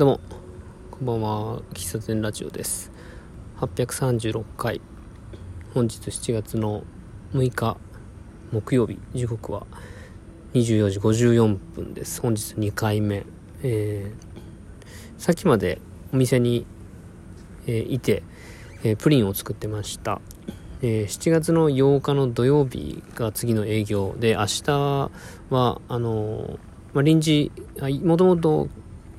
どうも。こんばんは。喫茶店ラジオです。836回。本日7月の6日木曜日。時刻は24時54分です。本日2回目。えー、さっきまでお店に、えー、いて、えー、プリンを作ってました。えー、7月の8日の土曜日が次の営業で明日はあのまあ、臨時もともと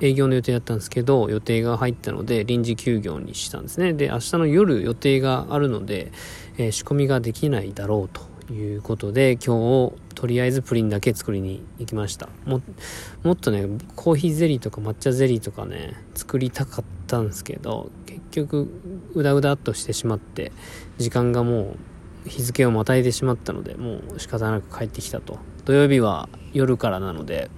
営業の予定だったんですけど予定が入ったので臨時休業にしたんですね。で明日の夜予定があるので、えー、仕込みができないだろうということで今日とりあえずプリンだけ作りに行きました。ももっとねコーヒーゼリーとか抹茶ゼリーとかね作りたかったんですけど結局うだうだっとしてしまって時間がもう日付をまたいでしまったのでもう仕方なく帰ってきたと。土曜日は夜からなので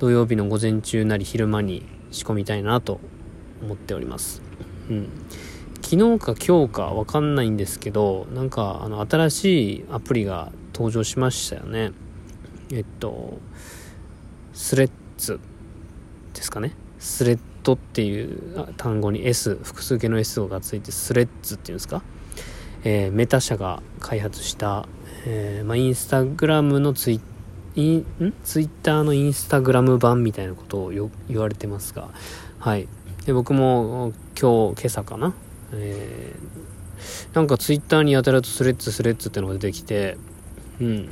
土曜日の午前中なり昼間に仕込みたいなと思っております。うん。昨日か今日かわかんないんですけど、なんかあの新しいアプリが登場しましたよね。えっと、スレッズですかね。スレッドっていう単語に S、複数形の S がついてスレッズっていうんですか？えー、メタ社が開発した、えー、まあ、インスタグラムのツイッイん？ツイッターのインスタグラム版みたいなことをよ言われてますが、はい。で僕も今日、今朝かな、えー、なんかツイッターにやたらとスレッズスレッズってのが出てきて、うん、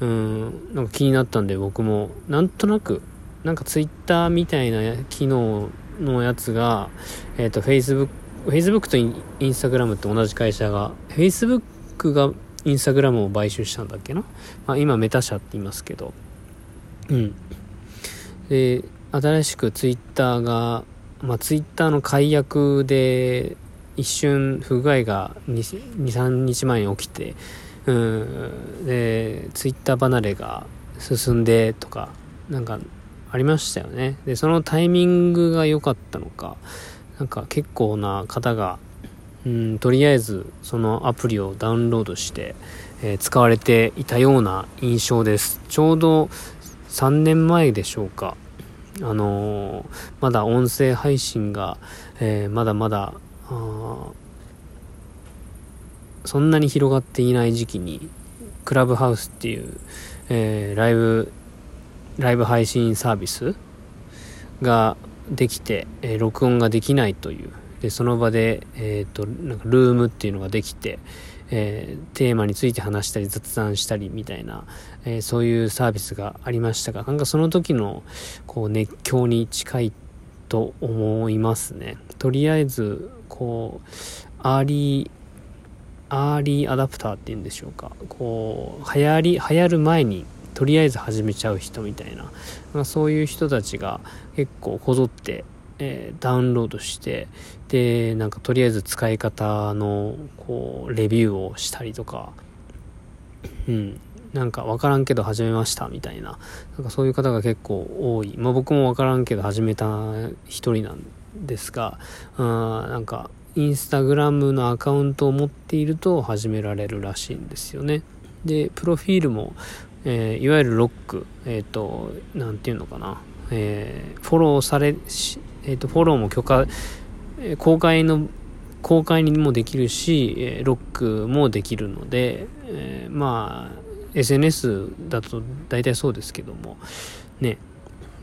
うん、なんか気になったんで僕も、なんとなく、なんかツイッターみたいな機能のやつが、えっ、ー、と、Facebook、Facebook とインスタグラムって同じ会社が、Facebook がインスタグラムを買収したんだっけな、まあ、今メタ社って言いますけど。うん。で新しくツイッターが、まあ、ツイッターの解約で一瞬不具合が23日前に起きてうん。でツイッター離れが進んでとかなんかありましたよね。でそのタイミングが良かったのかなんか結構な方がうんとりあえずそのアプリをダウンロードして、えー、使われていたような印象です。ちょうど3年前でしょうか。あのー、まだ音声配信が、えー、まだまだそんなに広がっていない時期にクラブハウスっていう、えライブライブ配信サービスができて、え録音ができないというでその場で、えーと、なんかルームっていうのができて、えー、テーマについて話したり雑談したりみたいな、えー、そういうサービスがありましたがなんかその時のこう熱狂に近いと思いますね。とりあえずこうアーリーアーリーアダプターっていうんでしょうか。こう流行り流行る前にとりあえず始めちゃう人みたいな、まあ、そういう人たちが結構こぞってえー、ダウンロードしてでなんかとりあえず使い方のこうレビューをしたりとか。うん。なんか分からんけど始めましたみたいな。なんかそういう方が結構多い。まあ僕も分からんけど始めた一人なんですが。あなんかインスタグラムのアカウントを持っていると始められるらしいんですよね。でプロフィールも、えー、いわゆるロック。えっ、ー、と何て言うのかな。えー、フォローされえーと、フォローも許可、えー、公開の公開にもできるし、えー、ロックもできるので、えー、まあ SNS だと大体そうですけどもね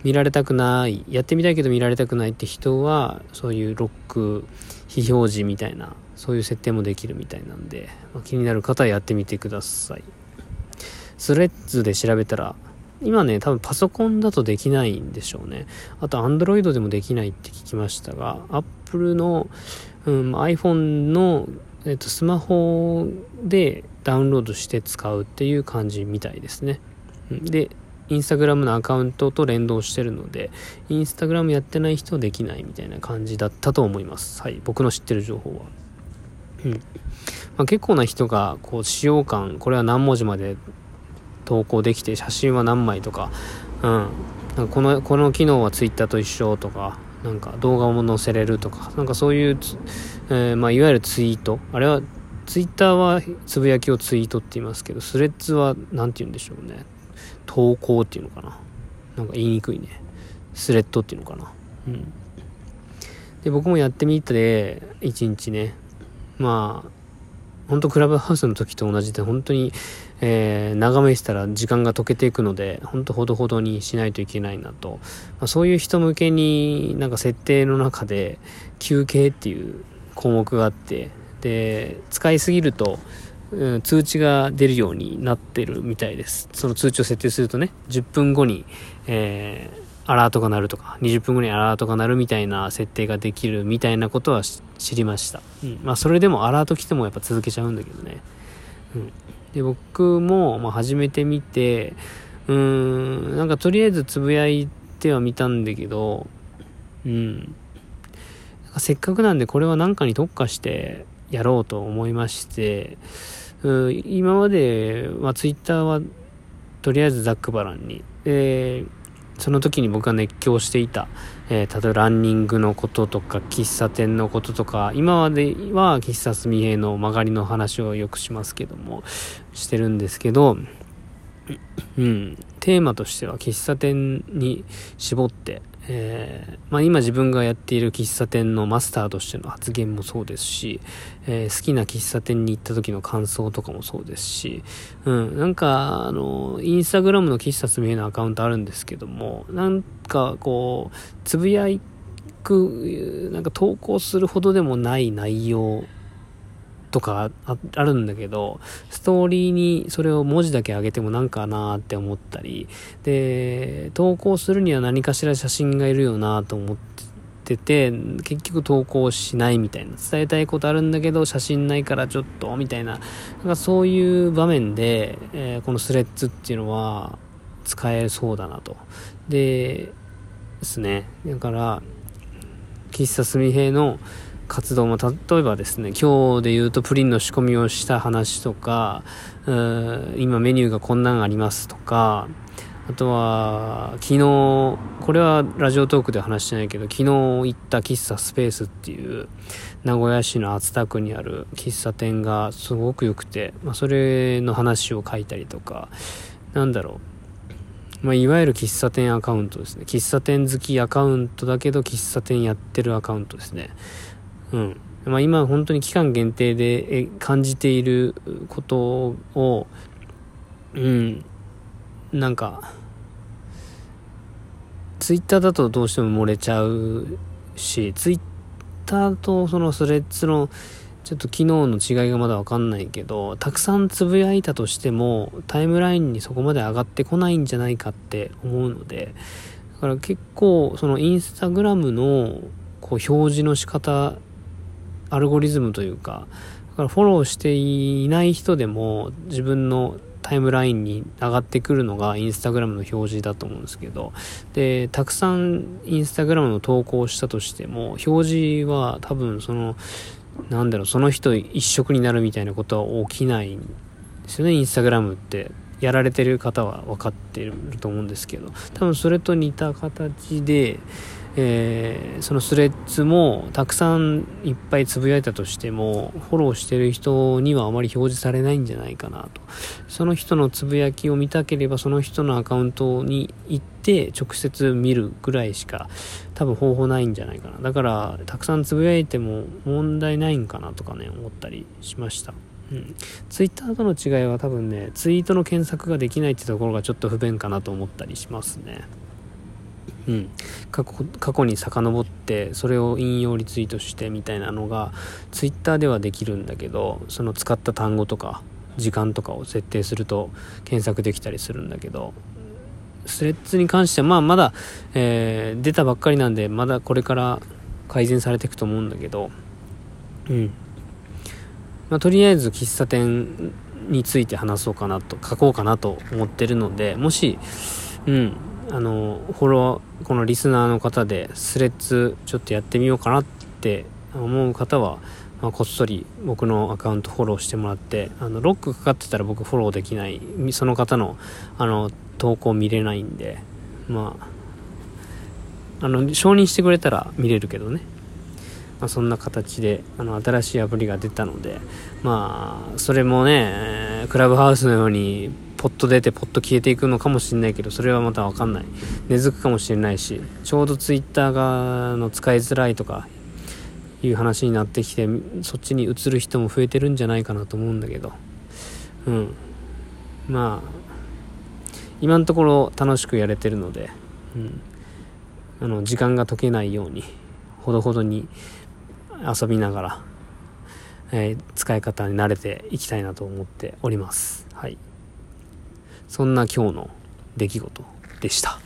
見られたくないやってみたいけど見られたくないって人はそういうロック非表示みたいなそういう設定もできるみたいなんで、まあ、気になる方はやってみてください。スレッズで調べたら今ね、多分パソコンだとできないんでしょうね。あと、Android でもできないって聞きましたが、Apple の、うん、iPhone の、えっと、スマホでダウンロードして使うっていう感じみたいですね。で、インスタグラムのアカウントと連動してるので、インスタグラムやってない人できないみたいな感じだったと思います。はい。僕の知ってる情報は。うん。まあ、結構な人が、こう、使用感、これは何文字まで投稿できて写真は何枚とか、うん、なんかこのこの機能は Twitter と一緒とかなんか動画も載せれるとか。なんかそういう、えー、まあ、いわゆるツイート。あれはツイッターはつぶやきをツイートって言いますけどスレッズは何て言うんでしょうね。投稿っていうのかな。なんか言いにくいね。スレッドっていうのかな。うん。で、僕もやってみて、1日ね、まあ、本当クラブハウスの時と同じで、本当に、えー、眺めてたら時間が溶けていくので、本当ほどほどにしないといけないなと。まあ、そういう人向けになんか設定の中で、休憩っていう項目があって、で、使いすぎると、うん、通知が出るようになってるみたいです。その通知を設定するとね、10分後に、えー、アラートが鳴るとか、20分後にアラートが鳴るみたいな設定ができるみたいなことは知りました。うん。まあ、それでもアラート来てもやっぱ続けちゃうんだけどね。うん。で、僕も、まあ、始めてみて、うーん、なんかとりあえずつぶやいては見たんだけど、うん。せっかくなんでこれは何かに特化してやろうと思いまして、うん、今までは twitter はとりあえずザックバランに、えー、その時に僕が熱狂していた、えー、例えばランニングのこととか喫茶店のこととか今までは喫茶すみへの曲がりの話をよくしますけどもしてるんですけど、うん、テーマとしては喫茶店に絞ってえー、まあ、今自分がやっている喫茶店のマスターとしての発言もそうですし、えー、好きな喫茶店に行った時の感想とかもそうですし、うん、なんか、あの、インスタグラムの喫茶すみへのアカウントあるんですけども、なんかこう、つぶやく、なんか投稿するほどでもない内容とかあるんだけど、ストーリーにそれを文字だけ上げてもなんかなーって思ったり、で、投稿するには何かしら写真がいるよなと思ってて、結局投稿しないみたいな。伝えたいことあるんだけど、写真ないからちょっと、みたいな。なんかそういう場面で、えー、このスレッズっていうのは使えそうだなと。で、ですね。だから、喫茶すみへの活動も例えばですね今日で言うとプリンの仕込みをした話とか今メニューがこんなんありますとかあとは昨日これはラジオトークで話してないけど昨日行った喫茶スペースっていう名古屋市の熱田区にある喫茶店がすごく良くて、まあ、それの話を書いたりとかなんだろうまあ、いわゆる喫茶店アカウントですね。喫茶店好きアカウントだけど喫茶店やってるアカウントですね。うん。まあ、今本当に期間限定で感じていることを、うん、なんか、ツイッターだとどうしても漏れちゃうし、ツイッターとそのスレッズのちょっと機能の違いがまだわかんないけど、たくさんつぶやいたとしても、タイムラインにそこまで上がってこないんじゃないかって思うので、だから結構、そのインスタグラムのこう表示の仕方アルゴリズムというか、だからフォローしていない人でも自分のタイムラインに上がってくるのがインスタグラムの表示だと思うんですけど、で、たくさんインスタグラムの投稿したとしても、表示は多分その、なんだろう、その人一色になるみたいなことは起きないんですよね、インスタグラムって。やられてる方は分かってると思うんですけど、多分それと似た形で、えー、そのスレッズもたくさんいっぱいつぶやいたとしてもフォローしてる人にはあまり表示されないんじゃないかなと。その人のつぶやきを見たければその人のアカウントに行って直接見るぐらいしか多分方法ないんじゃないかな。だからたくさんつぶやいても問題ないんかなとかね思ったりしました。うん、ツイッターとの違いは多分ねツイートの検索ができないってところがちょっと不便かなと思ったりしますね。うん、過去過去に遡ってそれを引用リツイートしてみたいなのがツイッターではできるんだけどその使った単語とか時間とかを設定すると検索できたりするんだけどスレッズに関してはまあまだ、えー、出たばっかりなんでまだこれから改善されていくと思うんだけどうん。まあ、とりあえず喫茶店について話そうかなと書こうかなと思ってるのでもしうん。あのフォローこのリスナーの方でスレッズちょっとやってみようかなって思う方は、まあ、こっそり僕のアカウントフォローしてもらってあのロックかかってたら僕フォローできないその方のあの投稿見れないんでまああの承認してくれたら見れるけどね。まあ、そんな形であの新しいアプリが出たのでまあそれもねクラブハウスのようにポッと出てポッと消えていくのかもしれないけどそれはまた分かんない。根付くかもしれないしちょうどツイッターがの使いづらいとかいう話になってきてそっちに移る人も増えてるんじゃないかなと思うんだけど。うん。まあ今のところ楽しくやれてるので、うん、あの時間が解けないようにほどほどに遊びながら、えー、使い方に慣れていきたいなと思っております。はい。そんな今日の出来事でした。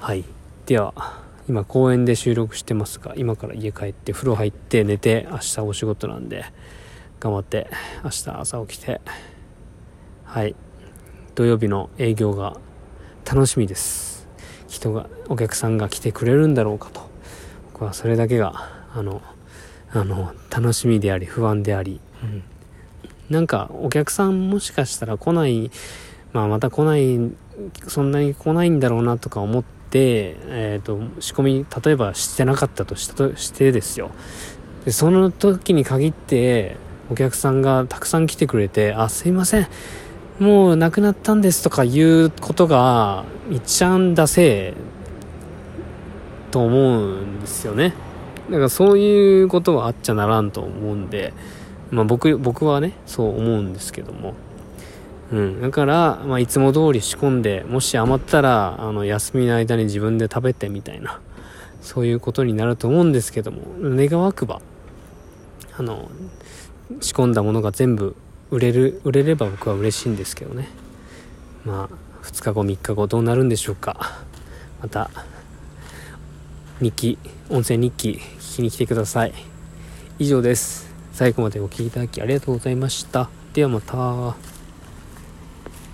はい。では今公園で収録してますが今から家帰って風呂入って寝て明日お仕事なんで頑張って明日朝起きて。はい。土曜日の営業が楽しみです。人がお客さんが来てくれるんだろうかと。僕はそれだけがあのあの楽しみであり不安であり、うん、なんかお客さんもしかしたら来ないまあまた来ないそんなに来ないんだろうなとか思って、えーと、仕込み例えばしてなかったとしたとしてですよ。でその時に限ってお客さんがたくさん来てくれて「あすいません。もう亡くなったんです」とかいうことがいっちゃんだせえと思うんですよね。だからそういうことはあっちゃならんと思うんで、まあ僕、僕はね、そう思うんですけども。うん。だから、まあ、いつも通り仕込んで、もし余ったら、あの、休みの間に自分で食べてみたいな、そういうことになると思うんですけども、願わくば、あの、仕込んだものが全部売れる、売れれば僕は嬉しいんですけどね。まあ、2日後、3日後どうなるんでしょうか。また、日記、音声日記聞きに来てください。以上です。最後までお聴きいただきありがとうございました。ではまた。